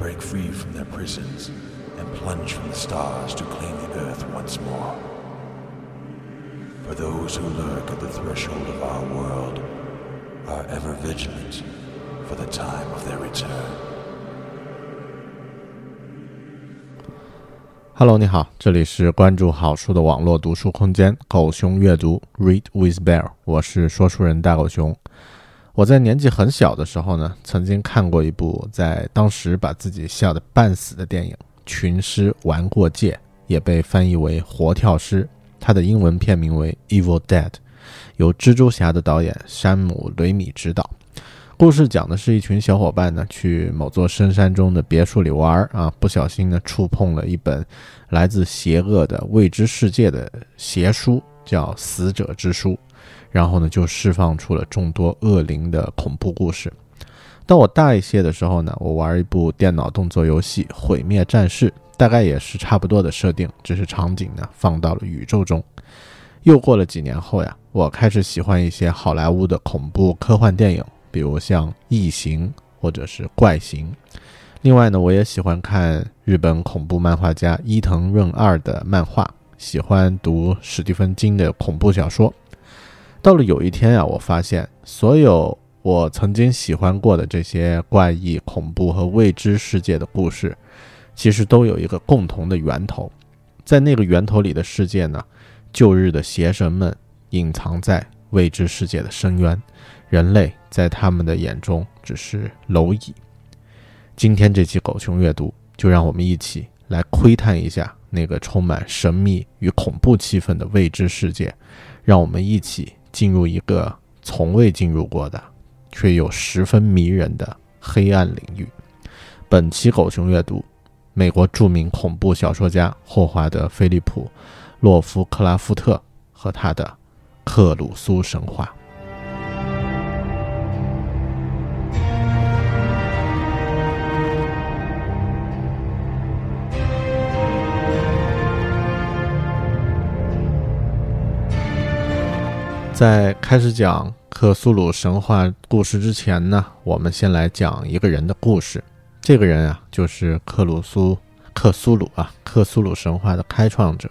break free from their prisons and plunge from the stars to claim the earth once more. For those who lurk at the threshold of our world are ever vigilant for the time of their return. Hello，你好，这里是关注好书的网络读书空间“狗熊阅读 ”（Read with Bear），我是说书人大狗熊。 我在年纪很小的时候呢，曾经看过一部在当时把自己笑得半死的电影《群尸玩过界》，也被翻译为《活跳尸》，它的英文片名为《Evil Dead》，由蜘蛛侠的导演山姆·雷米执导。故事讲的是一群小伙伴呢，去某座深山中的别墅里玩儿啊，不小心呢触碰了一本来自邪恶的未知世界的邪书，叫《死者之书》，然后呢就释放出了众多恶灵的恐怖故事。到我大一些的时候呢，我玩一部电脑动作游戏《毁灭战士》，大概也是差不多的设定，只是场景呢放到了宇宙中。又过了几年后呀，我开始喜欢一些好莱坞的恐怖科幻电影。比如像《异形》或者是《怪形》，另外呢，我也喜欢看日本恐怖漫画家伊藤润二的漫画，喜欢读史蒂芬金的恐怖小说。到了有一天啊，我发现所有我曾经喜欢过的这些怪异、恐怖和未知世界的故事，其实都有一个共同的源头，在那个源头里的世界呢，旧日的邪神们隐藏在未知世界的深渊。人类在他们的眼中只是蝼蚁。今天这期狗熊阅读，就让我们一起来窥探一下那个充满神秘与恐怖气氛的未知世界，让我们一起进入一个从未进入过的，却又十分迷人的黑暗领域。本期狗熊阅读，美国著名恐怖小说家霍华德·菲利普·洛夫克拉夫特和他的克鲁苏神话。在开始讲克苏鲁神话故事之前呢，我们先来讲一个人的故事。这个人啊，就是克鲁苏克苏鲁啊，克苏鲁神话的开创者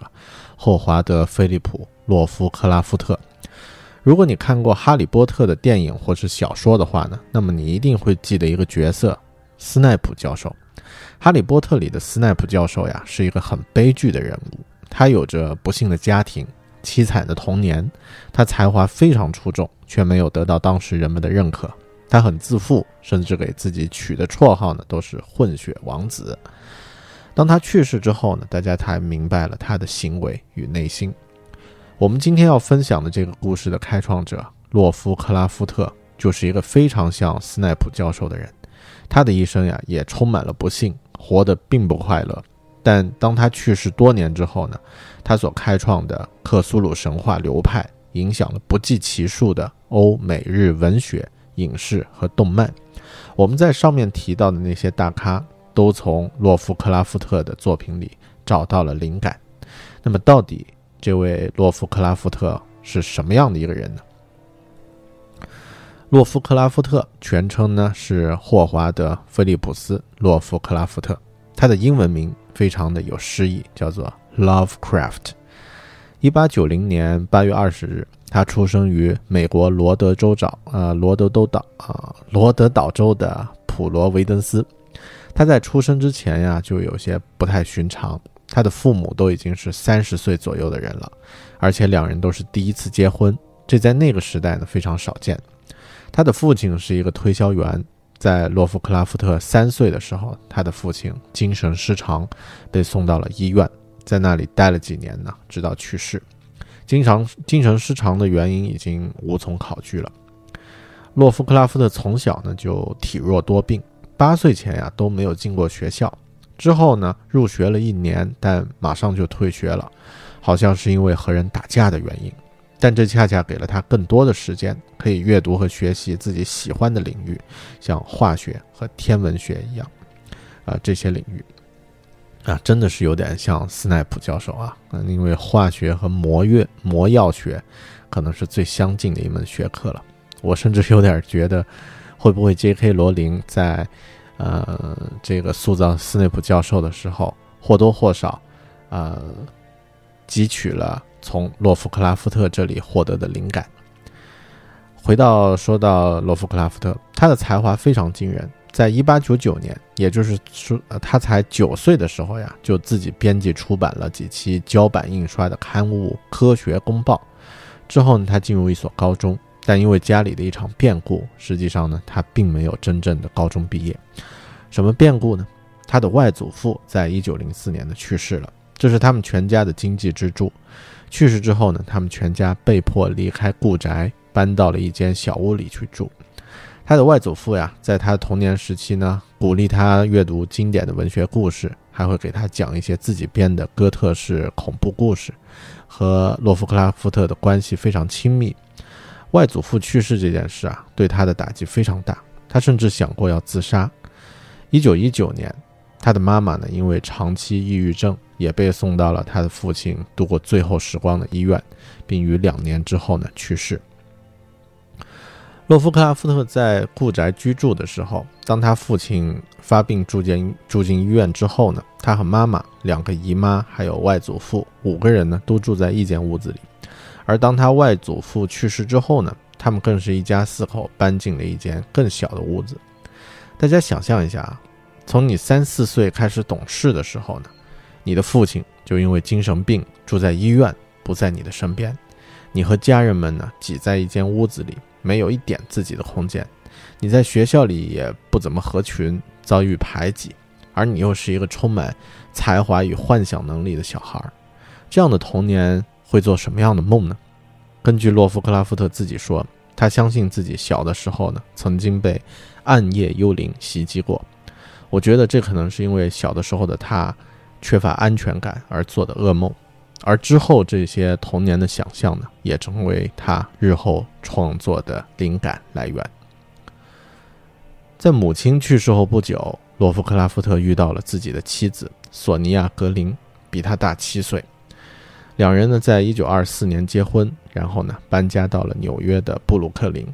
霍华德·菲利普·洛夫克拉夫特。如果你看过《哈利波特》的电影或是小说的话呢，那么你一定会记得一个角色——斯奈普教授。《哈利波特》里的斯奈普教授呀，是一个很悲剧的人物，他有着不幸的家庭。凄惨的童年，他才华非常出众，却没有得到当时人们的认可。他很自负，甚至给自己取的绰号呢都是“混血王子”。当他去世之后呢，大家才明白了他的行为与内心。我们今天要分享的这个故事的开创者洛夫克拉夫特，就是一个非常像斯奈普教授的人。他的一生呀，也充满了不幸，活得并不快乐。但当他去世多年之后呢，他所开创的克苏鲁神话流派影响了不计其数的欧美日文学、影视和动漫。我们在上面提到的那些大咖，都从洛夫克拉夫特的作品里找到了灵感。那么，到底这位洛夫克拉夫特是什么样的一个人呢？洛夫克拉夫特全称呢是霍华德·菲利普斯·洛夫克拉夫特，他的英文名。非常的有诗意，叫做 Lovecraft。一八九零年八月二十日，他出生于美国罗德州岛呃罗德都岛啊罗德岛州的普罗维登斯。他在出生之前呀，就有些不太寻常。他的父母都已经是三十岁左右的人了，而且两人都是第一次结婚，这在那个时代呢非常少见。他的父亲是一个推销员，在洛夫克拉夫特三岁的时候，他的父亲精神失常，被送到了医院，在那里待了几年呢，直到去世。经常精神失常的原因已经无从考据了。洛夫克拉夫特从小呢就体弱多病，八岁前呀都没有进过学校，之后呢入学了一年，但马上就退学了，好像是因为和人打架的原因。但这恰恰给了他更多的时间，可以阅读和学习自己喜欢的领域，像化学和天文学一样，啊，这些领域，啊，真的是有点像斯奈普教授啊，因为化学和魔乐魔药学可能是最相近的一门学科了。我甚至有点觉得，会不会 J.K. 罗琳在，呃，这个塑造斯内普教授的时候，或多或少，呃，汲取了。从洛夫克拉夫特这里获得的灵感。回到说到洛夫克拉夫特，他的才华非常惊人。在一八九九年，也就是说他才九岁的时候呀，就自己编辑出版了几期胶版印刷的刊物《科学公报》。之后呢，他进入一所高中，但因为家里的一场变故，实际上呢，他并没有真正的高中毕业。什么变故呢？他的外祖父在一九零四年的去世了，这是他们全家的经济支柱。去世之后呢，他们全家被迫离开故宅，搬到了一间小屋里去住。他的外祖父呀，在他童年时期呢，鼓励他阅读经典的文学故事，还会给他讲一些自己编的哥特式恐怖故事，和洛夫克拉夫特的关系非常亲密。外祖父去世这件事啊，对他的打击非常大，他甚至想过要自杀。一九一九年。他的妈妈呢，因为长期抑郁症，也被送到了他的父亲度过最后时光的医院，并于两年之后呢去世。洛夫克拉夫特在故宅居住的时候，当他父亲发病住进住进医院之后呢，他和妈妈、两个姨妈还有外祖父五个人呢都住在一间屋子里。而当他外祖父去世之后呢，他们更是一家四口搬进了一间更小的屋子。大家想象一下啊。从你三四岁开始懂事的时候呢，你的父亲就因为精神病住在医院，不在你的身边。你和家人们呢挤在一间屋子里，没有一点自己的空间。你在学校里也不怎么合群，遭遇排挤。而你又是一个充满才华与幻想能力的小孩，这样的童年会做什么样的梦呢？根据洛夫克拉夫特自己说，他相信自己小的时候呢曾经被暗夜幽灵袭击过。我觉得这可能是因为小的时候的他缺乏安全感而做的噩梦，而之后这些童年的想象呢，也成为他日后创作的灵感来源。在母亲去世后不久，洛夫克拉夫特遇到了自己的妻子索尼娅·格林，比他大七岁。两人呢，在一九二四年结婚，然后呢，搬家到了纽约的布鲁克林。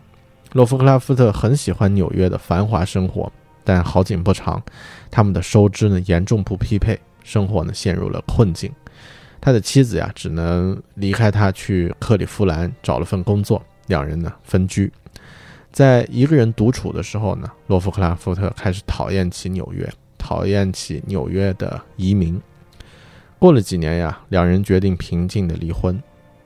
洛夫克拉夫特很喜欢纽约的繁华生活。但好景不长，他们的收支呢严重不匹配，生活呢陷入了困境。他的妻子呀只能离开他去克利夫兰找了份工作，两人呢分居。在一个人独处的时候呢，洛夫克拉夫特开始讨厌起纽约，讨厌起纽约的移民。过了几年呀，两人决定平静的离婚。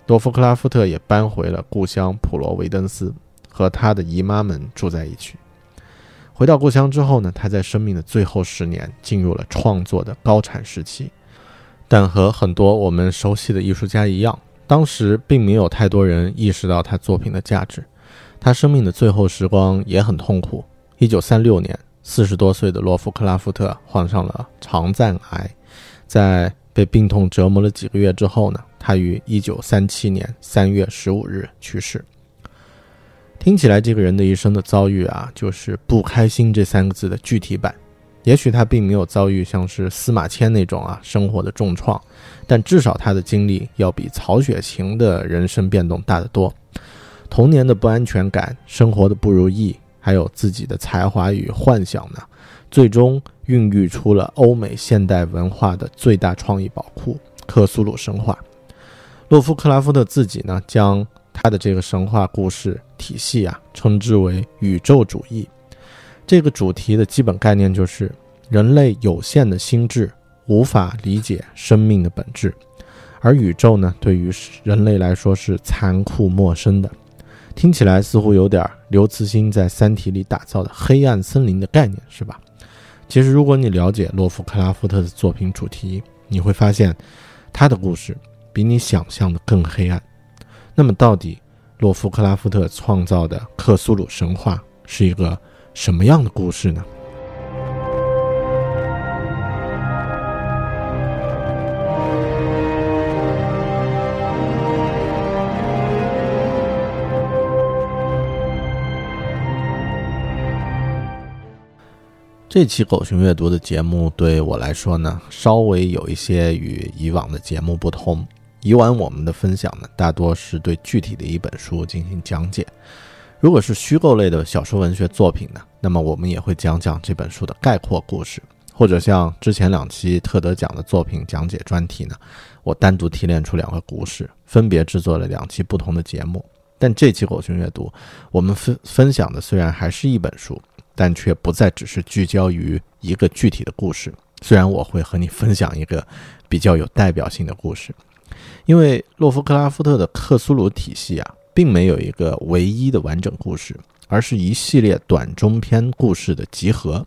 洛夫克拉夫特也搬回了故乡普罗维登斯，和他的姨妈们住在一起。回到故乡之后呢，他在生命的最后十年进入了创作的高产时期。但和很多我们熟悉的艺术家一样，当时并没有太多人意识到他作品的价值。他生命的最后时光也很痛苦。一九三六年，四十多岁的洛夫克拉夫特患上了肠脏癌，在被病痛折磨了几个月之后呢，他于一九三七年三月十五日去世。听起来，这个人的一生的遭遇啊，就是不开心这三个字的具体版。也许他并没有遭遇像是司马迁那种啊生活的重创，但至少他的经历要比曹雪芹的人生变动大得多。童年的不安全感、生活的不如意，还有自己的才华与幻想呢，最终孕育出了欧美现代文化的最大创意宝库——克苏鲁神话。洛夫克拉夫特自己呢，将。他的这个神话故事体系啊，称之为宇宙主义。这个主题的基本概念就是，人类有限的心智无法理解生命的本质，而宇宙呢，对于人类来说是残酷陌生的。听起来似乎有点刘慈欣在《三体》里打造的黑暗森林的概念，是吧？其实，如果你了解洛夫克拉夫特的作品主题，你会发现他的故事比你想象的更黑暗。那么，到底洛夫克拉夫特创造的克苏鲁神话是一个什么样的故事呢？这期狗熊阅读的节目对我来说呢，稍微有一些与以往的节目不同。以往我们的分享呢，大多是对具体的一本书进行讲解。如果是虚构类的小说文学作品呢，那么我们也会讲讲这本书的概括故事，或者像之前两期特德奖的作品讲解专题呢，我单独提炼出两个故事，分别制作了两期不同的节目。但这期狗熊阅读，我们分分享的虽然还是一本书。但却不再只是聚焦于一个具体的故事。虽然我会和你分享一个比较有代表性的故事，因为洛夫克拉夫特的克苏鲁体系啊，并没有一个唯一的完整故事，而是一系列短中篇故事的集合。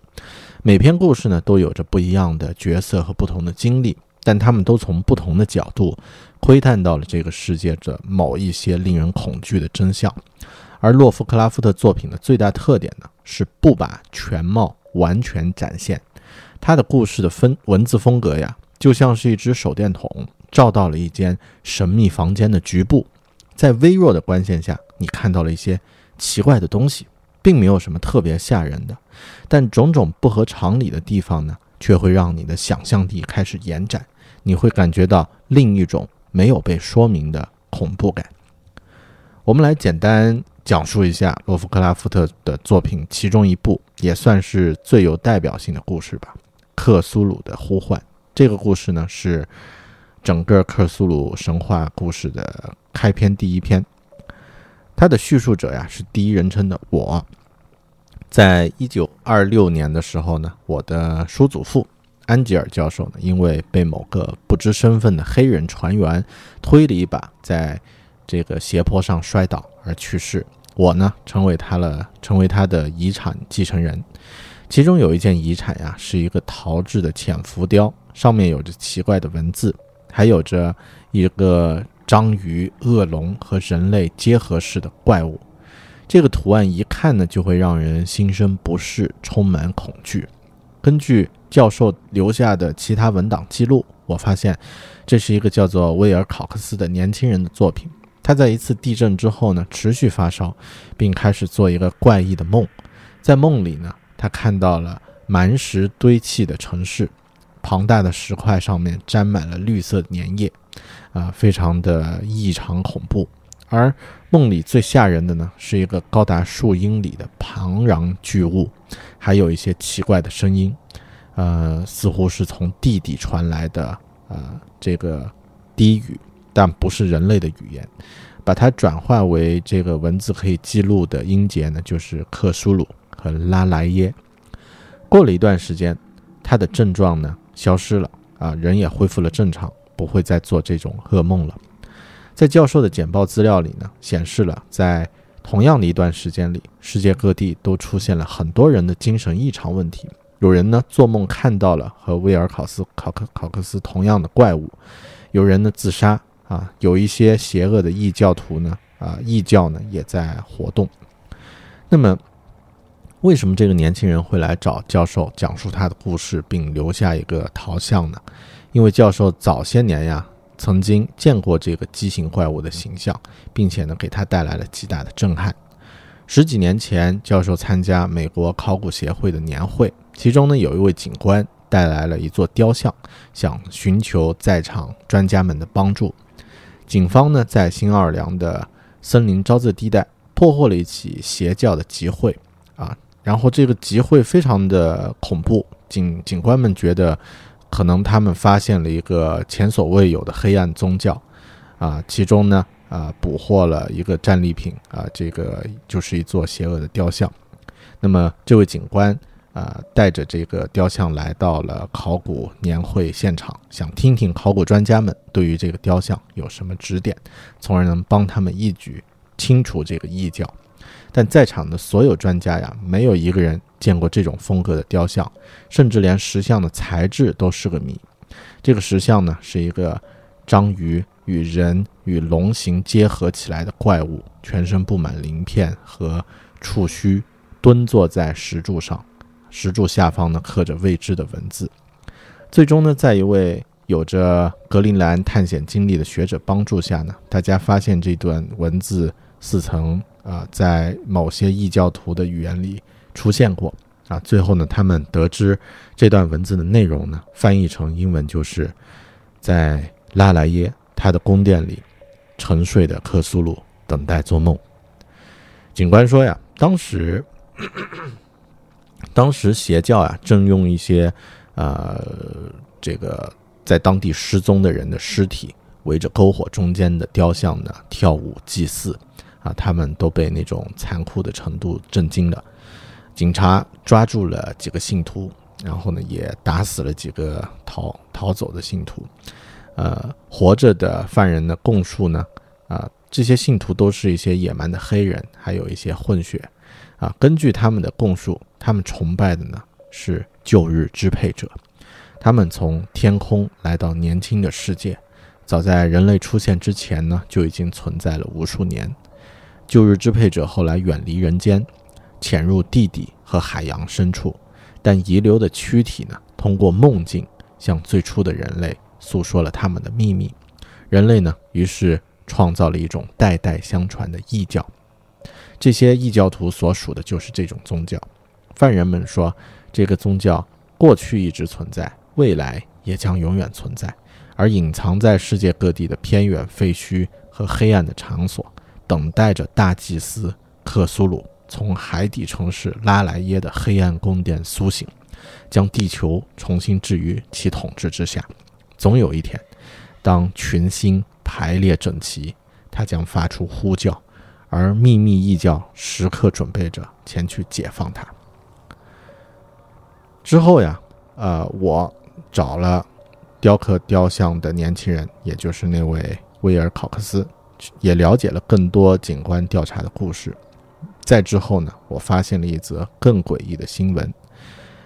每篇故事呢，都有着不一样的角色和不同的经历，但他们都从不同的角度窥探到了这个世界的某一些令人恐惧的真相。而洛夫克拉夫特作品的最大特点呢，是不把全貌完全展现。他的故事的分文字风格呀，就像是一只手电筒照到了一间神秘房间的局部，在微弱的光线下，你看到了一些奇怪的东西，并没有什么特别吓人的，但种种不合常理的地方呢，却会让你的想象力开始延展，你会感觉到另一种没有被说明的恐怖感。我们来简单。讲述一下洛夫克拉夫特的作品，其中一部也算是最有代表性的故事吧，《克苏鲁的呼唤》。这个故事呢，是整个克苏鲁神话故事的开篇第一篇。它的叙述者呀是第一人称的我。在一九二六年的时候呢，我的叔祖父安吉尔教授呢，因为被某个不知身份的黑人船员推了一把，在这个斜坡上摔倒而去世。我呢，成为他了，成为他的遗产继承人。其中有一件遗产呀，是一个陶制的浅浮雕，上面有着奇怪的文字，还有着一个章鱼、恶龙和人类结合式的怪物。这个图案一看呢，就会让人心生不适，充满恐惧。根据教授留下的其他文档记录，我发现这是一个叫做威尔考克斯的年轻人的作品。他在一次地震之后呢，持续发烧，并开始做一个怪异的梦。在梦里呢，他看到了蛮石堆砌的城市，庞大的石块上面沾满了绿色粘液，啊，非常的异常恐怖。而梦里最吓人的呢，是一个高达数英里的庞然巨物，还有一些奇怪的声音，呃，似乎是从地底传来的，呃，这个低语。但不是人类的语言，把它转化为这个文字可以记录的音节呢，就是克苏鲁和拉莱耶。过了一段时间，他的症状呢消失了啊，人也恢复了正常，不会再做这种噩梦了。在教授的简报资料里呢，显示了在同样的一段时间里，世界各地都出现了很多人的精神异常问题。有人呢做梦看到了和威尔考斯考克考克斯同样的怪物，有人呢自杀。啊，有一些邪恶的异教徒呢，啊，异教呢也在活动。那么，为什么这个年轻人会来找教授讲述他的故事，并留下一个陶像呢？因为教授早些年呀，曾经见过这个畸形怪物的形象，并且呢，给他带来了极大的震撼。十几年前，教授参加美国考古协会的年会，其中呢，有一位警官带来了一座雕像，想寻求在场专家们的帮助。警方呢，在新奥尔良的森林沼泽地带破获了一起邪教的集会，啊，然后这个集会非常的恐怖，警警官们觉得可能他们发现了一个前所未有的黑暗宗教，啊，其中呢，啊，捕获了一个战利品，啊，这个就是一座邪恶的雕像，那么这位警官。啊，带着这个雕像来到了考古年会现场，想听听考古专家们对于这个雕像有什么指点，从而能帮他们一举清除这个异教。但在场的所有专家呀，没有一个人见过这种风格的雕像，甚至连石像的材质都是个谜。这个石像呢，是一个章鱼与人与龙形结合起来的怪物，全身布满鳞片和触须，蹲坐在石柱上，石柱下方呢刻着未知的文字。最终呢，在一位有着格陵兰探险经历的学者帮助下呢，大家发现这段文字似曾。啊，在某些异教徒的语言里出现过啊。最后呢，他们得知这段文字的内容呢，翻译成英文就是在拉莱耶他的宫殿里沉睡的克苏鲁等待做梦。警官说呀，当时 当时邪教啊，正用一些呃这个在当地失踪的人的尸体围着篝火中间的雕像呢跳舞祭祀。啊，他们都被那种残酷的程度震惊了。警察抓住了几个信徒，然后呢，也打死了几个逃逃走的信徒。呃，活着的犯人的供述呢，啊，这些信徒都是一些野蛮的黑人，还有一些混血。啊，根据他们的供述，他们崇拜的呢是旧日支配者。他们从天空来到年轻的世界，早在人类出现之前呢，就已经存在了无数年。旧日支配者后来远离人间，潜入地底和海洋深处，但遗留的躯体呢？通过梦境向最初的人类诉说了他们的秘密。人类呢？于是创造了一种代代相传的异教。这些异教徒所属的就是这种宗教。犯人们说，这个宗教过去一直存在，未来也将永远存在，而隐藏在世界各地的偏远废墟和黑暗的场所。等待着大祭司克苏鲁从海底城市拉莱耶的黑暗宫殿苏醒，将地球重新置于其统治之下。总有一天，当群星排列整齐，他将发出呼叫，而秘密异教时刻准备着前去解放他。之后呀，呃，我找了雕刻雕像的年轻人，也就是那位威尔考克斯。也了解了更多警官调查的故事。再之后呢，我发现了一则更诡异的新闻：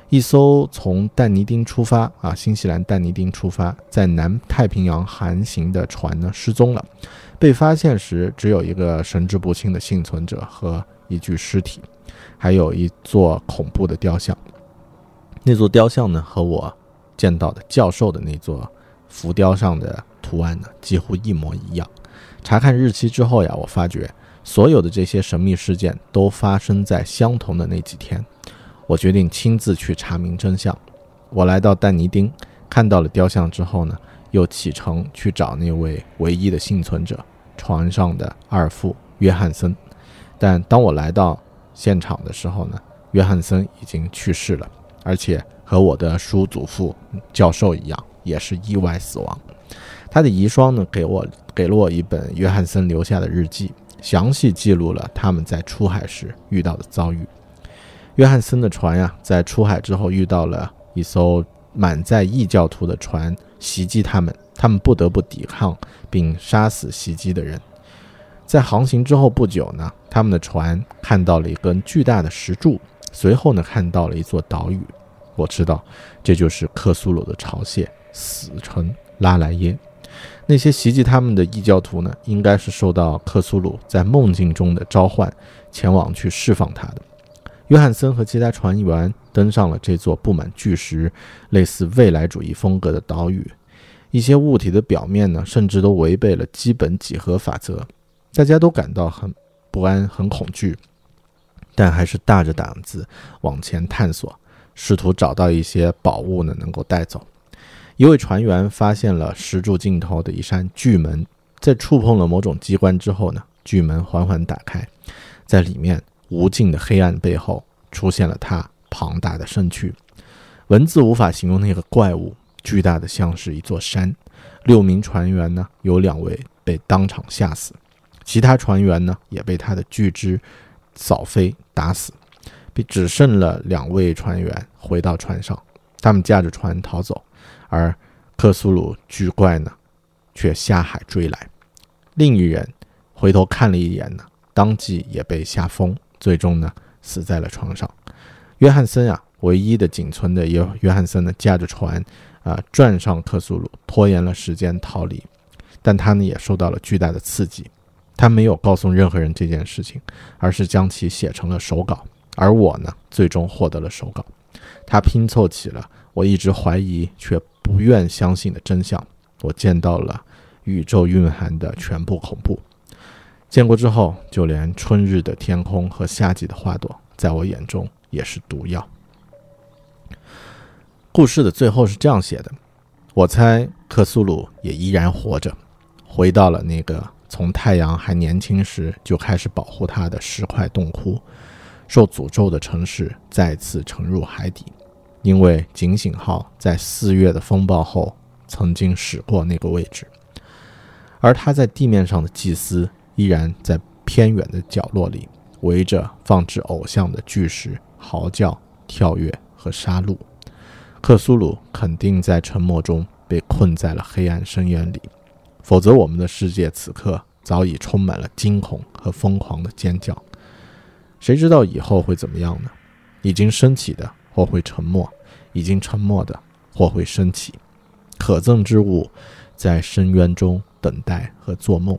一艘从但尼丁出发啊，新西兰但尼丁出发，在南太平洋航行的船呢失踪了。被发现时，只有一个神志不清的幸存者和一具尸体，还有一座恐怖的雕像。那座雕像呢，和我见到的教授的那座浮雕上的图案呢，几乎一模一样。查看日期之后呀，我发觉所有的这些神秘事件都发生在相同的那几天。我决定亲自去查明真相。我来到但尼丁，看到了雕像之后呢，又启程去找那位唯一的幸存者——船上的二副约翰森。但当我来到现场的时候呢，约翰森已经去世了，而且和我的叔祖父教授一样，也是意外死亡。他的遗孀呢，给我给了我一本约翰森留下的日记，详细记录了他们在出海时遇到的遭遇。约翰森的船呀，在出海之后遇到了一艘满载异教徒的船袭击他们，他们不得不抵抗并杀死袭击的人。在航行之后不久呢，他们的船看到了一根巨大的石柱，随后呢，看到了一座岛屿。我知道，这就是克苏鲁的巢穴——死城拉莱耶。那些袭击他们的异教徒呢，应该是受到克苏鲁在梦境中的召唤，前往去释放他的。约翰森和其他船员登上了这座布满巨石、类似未来主义风格的岛屿。一些物体的表面呢，甚至都违背了基本几何法则。大家都感到很不安、很恐惧，但还是大着胆子往前探索，试图找到一些宝物呢，能够带走。一位船员发现了石柱尽头的一扇巨门，在触碰了某种机关之后呢，巨门缓缓打开，在里面无尽的黑暗背后出现了他庞大的身躯。文字无法形容那个怪物，巨大的像是一座山。六名船员呢，有两位被当场吓死，其他船员呢也被他的巨肢扫飞打死，并只剩了两位船员回到船上，他们驾着船逃走。而克苏鲁巨怪呢，却下海追来。另一人回头看了一眼呢，当即也被吓疯，最终呢死在了床上。约翰森啊，唯一的仅存的约约翰森呢，驾着船啊转上克苏鲁，拖延了时间逃离，但他呢也受到了巨大的刺激。他没有告诉任何人这件事情，而是将其写成了手稿。而我呢，最终获得了手稿。他拼凑起了我一直怀疑却不愿相信的真相。我见到了宇宙蕴含的全部恐怖。见过之后，就连春日的天空和夏季的花朵，在我眼中也是毒药。故事的最后是这样写的：我猜克苏鲁也依然活着，回到了那个从太阳还年轻时就开始保护他的石块洞窟。受诅咒的城市再次沉入海底，因为警醒号在四月的风暴后曾经驶过那个位置，而他在地面上的祭司依然在偏远的角落里围着放置偶像的巨石嚎叫、跳跃和杀戮。克苏鲁肯定在沉默中被困在了黑暗深渊里，否则我们的世界此刻早已充满了惊恐和疯狂的尖叫。谁知道以后会怎么样呢？已经升起的或会沉默，已经沉默的或会升起。可憎之物在深渊中等待和做梦。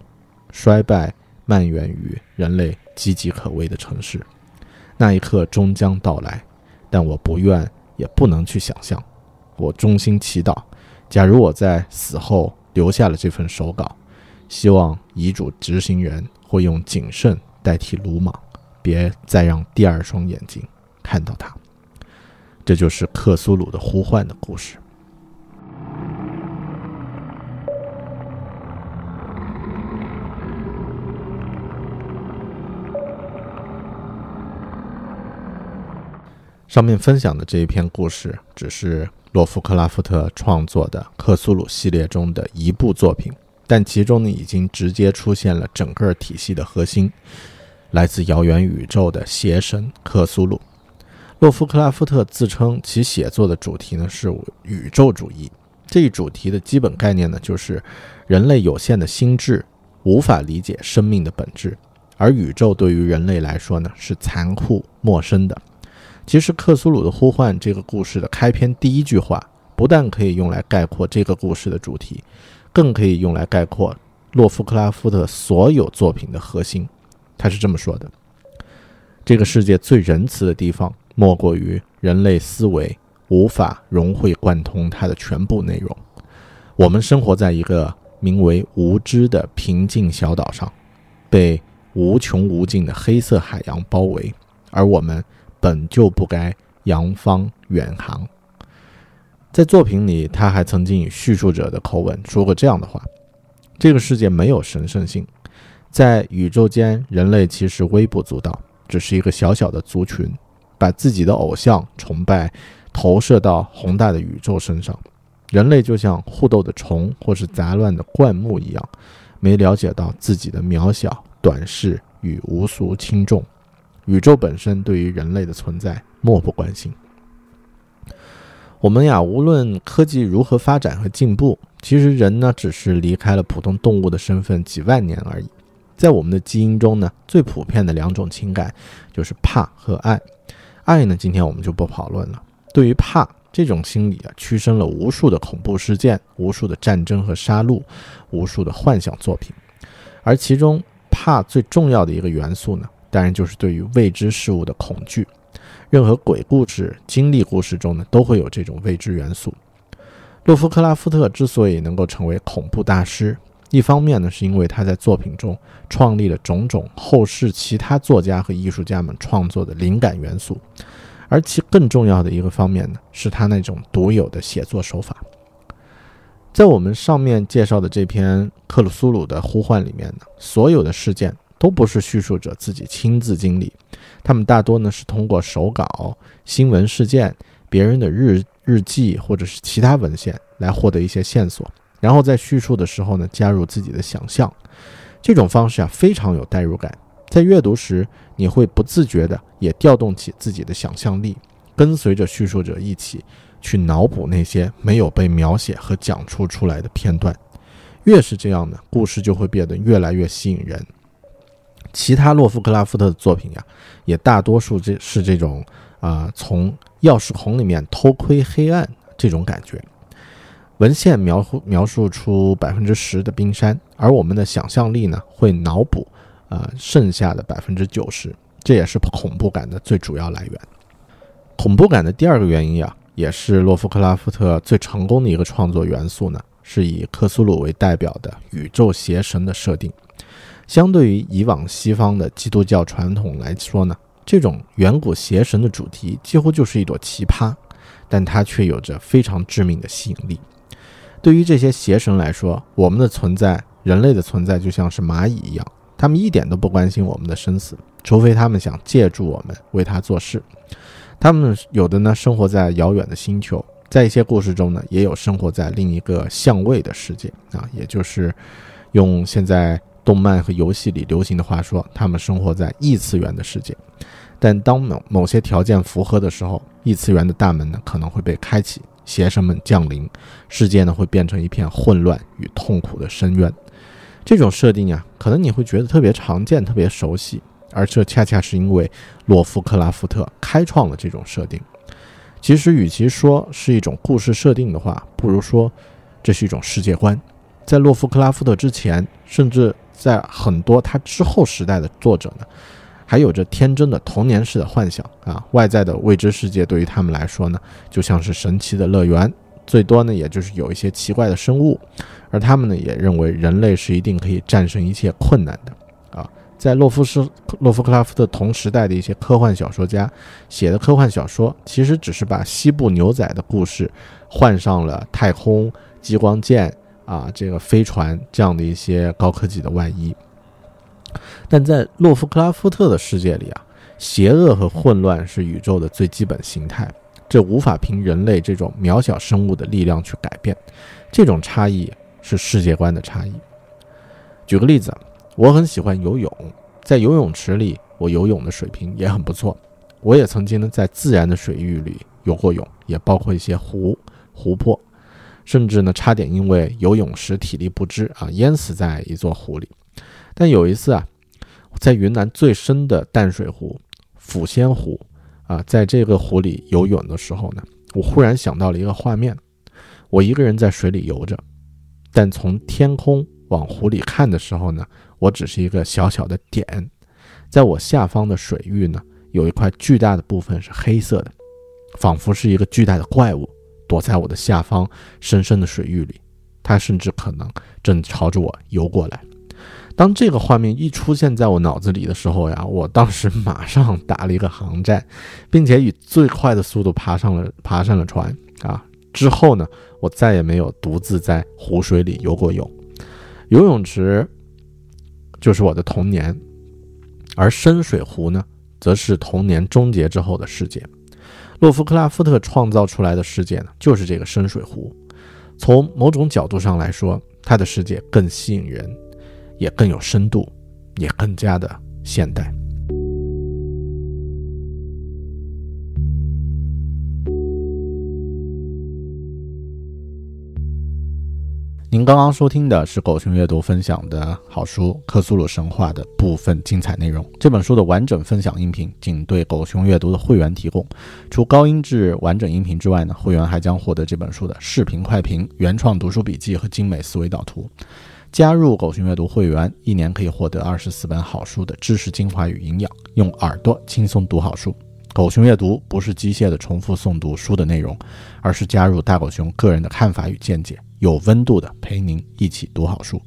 衰败蔓延于人类岌岌可危的城市。那一刻终将到来，但我不愿也不能去想象。我衷心祈祷，假如我在死后留下了这份手稿，希望遗嘱执行人会用谨慎代替鲁莽。别再让第二双眼睛看到它。这就是克苏鲁的呼唤的故事。上面分享的这一篇故事，只是洛夫克拉夫特创作的克苏鲁系列中的一部作品，但其中呢，已经直接出现了整个体系的核心。来自遥远宇宙的邪神克苏鲁，洛夫克拉夫特自称其写作的主题呢是宇宙主义。这一主题的基本概念呢就是人类有限的心智无法理解生命的本质，而宇宙对于人类来说呢是残酷陌生的。其实，克苏鲁的呼唤这个故事的开篇第一句话，不但可以用来概括这个故事的主题，更可以用来概括洛夫克拉夫特所有作品的核心。他是这么说的：“这个世界最仁慈的地方，莫过于人类思维无法融会贯通它的全部内容。我们生活在一个名为无知的平静小岛上，被无穷无尽的黑色海洋包围，而我们本就不该扬帆远航。”在作品里，他还曾经以叙述者的口吻说过这样的话：“这个世界没有神圣性。”在宇宙间，人类其实微不足道，只是一个小小的族群，把自己的偶像崇拜投射到宏大的宇宙身上。人类就像互斗的虫，或是杂乱的灌木一样，没了解到自己的渺小、短视与无俗轻重。宇宙本身对于人类的存在漠不关心。我们呀，无论科技如何发展和进步，其实人呢，只是离开了普通动物的身份几万年而已。在我们的基因中呢，最普遍的两种情感就是怕和爱。爱呢，今天我们就不讨论了。对于怕这种心理啊，驱生了无数的恐怖事件、无数的战争和杀戮、无数的幻想作品。而其中怕最重要的一个元素呢，当然就是对于未知事物的恐惧。任何鬼故事、经历故事中呢，都会有这种未知元素。洛夫克拉夫特之所以能够成为恐怖大师。一方面呢，是因为他在作品中创立了种种后世其他作家和艺术家们创作的灵感元素，而其更重要的一个方面呢，是他那种独有的写作手法。在我们上面介绍的这篇《克鲁苏鲁的呼唤》里面呢，所有的事件都不是叙述者自己亲自经历，他们大多呢是通过手稿、新闻事件、别人的日日记或者是其他文献来获得一些线索。然后在叙述的时候呢，加入自己的想象，这种方式啊非常有代入感。在阅读时，你会不自觉的也调动起自己的想象力，跟随着叙述者一起去脑补那些没有被描写和讲述出来的片段。越是这样呢，故事就会变得越来越吸引人。其他洛夫克拉夫特的作品呀，也大多数这是这种啊，从钥匙孔里面偷窥黑暗这种感觉。文献描述描述出百分之十的冰山，而我们的想象力呢，会脑补啊剩下的百分之九十，这也是恐怖感的最主要来源。恐怖感的第二个原因呀，也是洛夫克拉夫特最成功的一个创作元素呢，是以克苏鲁为代表的宇宙邪神的设定。相对于以往西方的基督教传统来说呢，这种远古邪神的主题几乎就是一朵奇葩，但它却有着非常致命的吸引力。对于这些邪神来说，我们的存在，人类的存在就像是蚂蚁一样，他们一点都不关心我们的生死，除非他们想借助我们为他做事。他们有的呢生活在遥远的星球，在一些故事中呢，也有生活在另一个相位的世界啊，也就是用现在动漫和游戏里流行的话说，他们生活在异次元的世界。但当某某些条件符合的时候，异次元的大门呢可能会被开启。邪神们降临，世界呢会变成一片混乱与痛苦的深渊。这种设定呀，可能你会觉得特别常见、特别熟悉，而这恰恰是因为洛夫克拉夫特开创了这种设定。其实，与其说是一种故事设定的话，不如说这是一种世界观。在洛夫克拉夫特之前，甚至在很多他之后时代的作者呢。还有着天真的童年式的幻想啊，外在的未知世界对于他们来说呢，就像是神奇的乐园，最多呢也就是有一些奇怪的生物，而他们呢也认为人类是一定可以战胜一切困难的啊。在洛夫斯洛夫克拉夫特同时代的一些科幻小说家写的科幻小说，其实只是把西部牛仔的故事换上了太空激光剑啊，这个飞船这样的一些高科技的外衣。但在洛夫克拉夫特的世界里啊，邪恶和混乱是宇宙的最基本形态，这无法凭人类这种渺小生物的力量去改变。这种差异是世界观的差异。举个例子，我很喜欢游泳，在游泳池里，我游泳的水平也很不错。我也曾经呢在自然的水域里游过泳，也包括一些湖、湖泊，甚至呢差点因为游泳时体力不支啊淹死在一座湖里。但有一次啊，在云南最深的淡水湖抚仙湖啊，在这个湖里游泳的时候呢，我忽然想到了一个画面：我一个人在水里游着，但从天空往湖里看的时候呢，我只是一个小小的点，在我下方的水域呢，有一块巨大的部分是黑色的，仿佛是一个巨大的怪物躲在我的下方深深的水域里，它甚至可能正朝着我游过来。当这个画面一出现在我脑子里的时候呀，我当时马上打了一个航站，并且以最快的速度爬上了爬上了船啊。之后呢，我再也没有独自在湖水里游过泳。游泳池就是我的童年，而深水湖呢，则是童年终结之后的世界。洛夫克拉夫特创造出来的世界呢，就是这个深水湖。从某种角度上来说，他的世界更吸引人。也更有深度，也更加的现代。您刚刚收听的是狗熊阅读分享的好书《克苏鲁神话》的部分精彩内容。这本书的完整分享音频仅对狗熊阅读的会员提供。除高音质完整音频之外呢，会员还将获得这本书的视频快评、原创读书笔记和精美思维导图。加入狗熊阅读会员，一年可以获得二十四本好书的知识精华与营养，用耳朵轻松读好书。狗熊阅读不是机械的重复诵读书的内容，而是加入大狗熊个人的看法与见解，有温度的陪您一起读好书。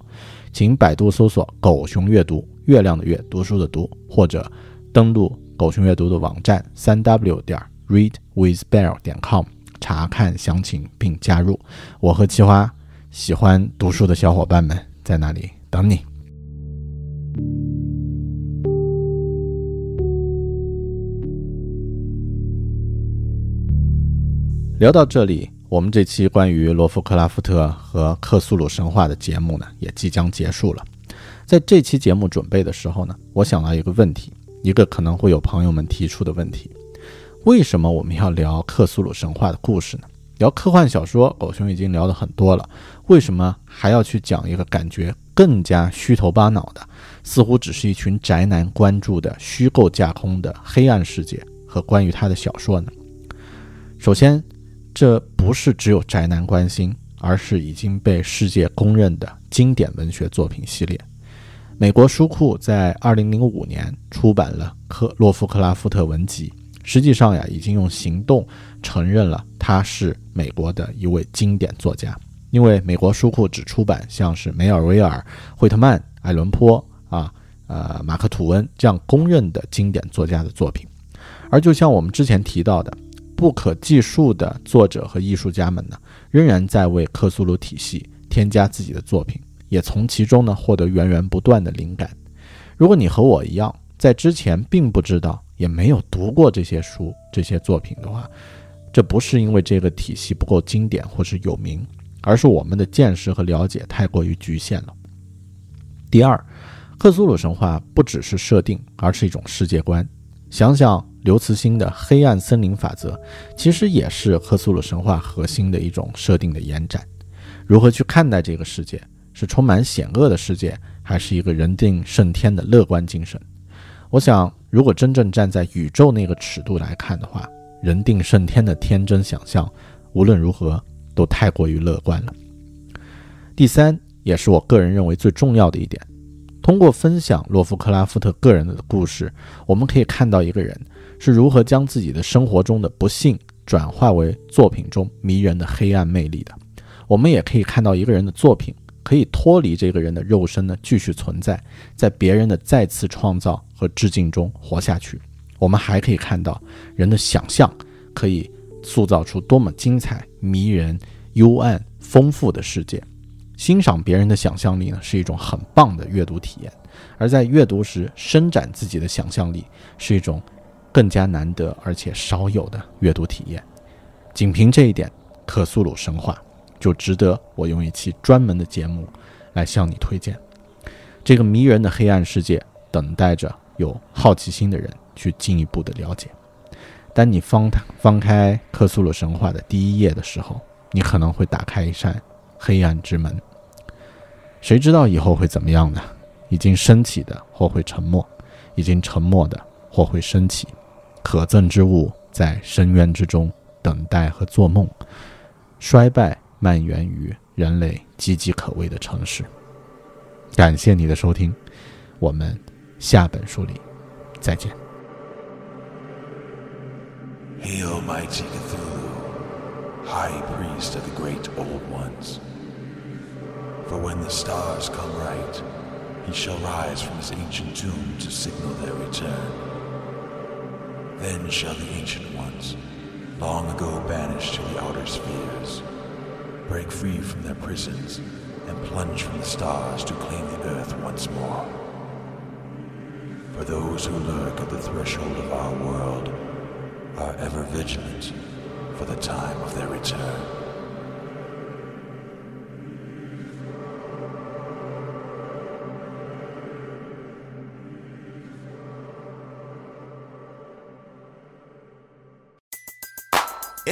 请百度搜索“狗熊阅读”，月亮的月，读书的读，或者登录狗熊阅读的网站三 w 点 readwithbear 点 com 查看详情并加入。我和奇花喜欢读书的小伙伴们。在那里等你。聊到这里，我们这期关于罗夫克拉夫特和克苏鲁神话的节目呢，也即将结束了。在这期节目准备的时候呢，我想到一个问题，一个可能会有朋友们提出的问题：为什么我们要聊克苏鲁神话的故事呢？聊科幻小说，狗熊已经聊的很多了，为什么还要去讲一个感觉更加虚头巴脑的，似乎只是一群宅男关注的虚构架空的黑暗世界和关于他的小说呢？首先，这不是只有宅男关心，而是已经被世界公认的经典文学作品系列。美国书库在二零零五年出版了《克洛夫克拉夫特文集》，实际上呀，已经用行动承认了他是美国的一位经典作家。因为美国书库只出版像是梅尔维尔、惠特曼、艾伦坡啊、呃马克吐温这样公认的经典作家的作品，而就像我们之前提到的，不可计数的作者和艺术家们呢，仍然在为克苏鲁体系添加自己的作品，也从其中呢获得源源不断的灵感。如果你和我一样，在之前并不知道，也没有读过这些书、这些作品的话，这不是因为这个体系不够经典或是有名。而是我们的见识和了解太过于局限了。第二，克苏鲁神话不只是设定，而是一种世界观。想想刘慈欣的《黑暗森林法则》，其实也是克苏鲁神话核心的一种设定的延展。如何去看待这个世界？是充满险恶的世界，还是一个人定胜天的乐观精神？我想，如果真正站在宇宙那个尺度来看的话，人定胜天的天真想象，无论如何。都太过于乐观了。第三，也是我个人认为最重要的一点，通过分享洛夫克拉夫特个人的故事，我们可以看到一个人是如何将自己的生活中的不幸转化为作品中迷人的黑暗魅力的。我们也可以看到一个人的作品可以脱离这个人的肉身呢，继续存在在别人的再次创造和致敬中活下去。我们还可以看到人的想象可以。塑造出多么精彩、迷人、幽暗、丰富的世界。欣赏别人的想象力呢，是一种很棒的阅读体验；而在阅读时伸展自己的想象力，是一种更加难得而且少有的阅读体验。仅凭这一点，《克苏鲁神话》就值得我用一期专门的节目来向你推荐。这个迷人的黑暗世界，等待着有好奇心的人去进一步的了解。当你翻翻开克苏鲁神话的第一页的时候，你可能会打开一扇黑暗之门。谁知道以后会怎么样呢？已经升起的或会沉没，已经沉没的或会升起。可憎之物在深渊之中等待和做梦。衰败蔓延于人类岌岌可危的城市。感谢你的收听，我们下本书里再见。Hail, mighty Cthulhu, High Priest of the Great Old Ones. For when the stars come right, he shall rise from his ancient tomb to signal their return. Then shall the Ancient Ones, long ago banished to the outer spheres, break free from their prisons and plunge from the stars to claim the earth once more. For those who lurk at the threshold of our world are ever vigilant for the time of their return.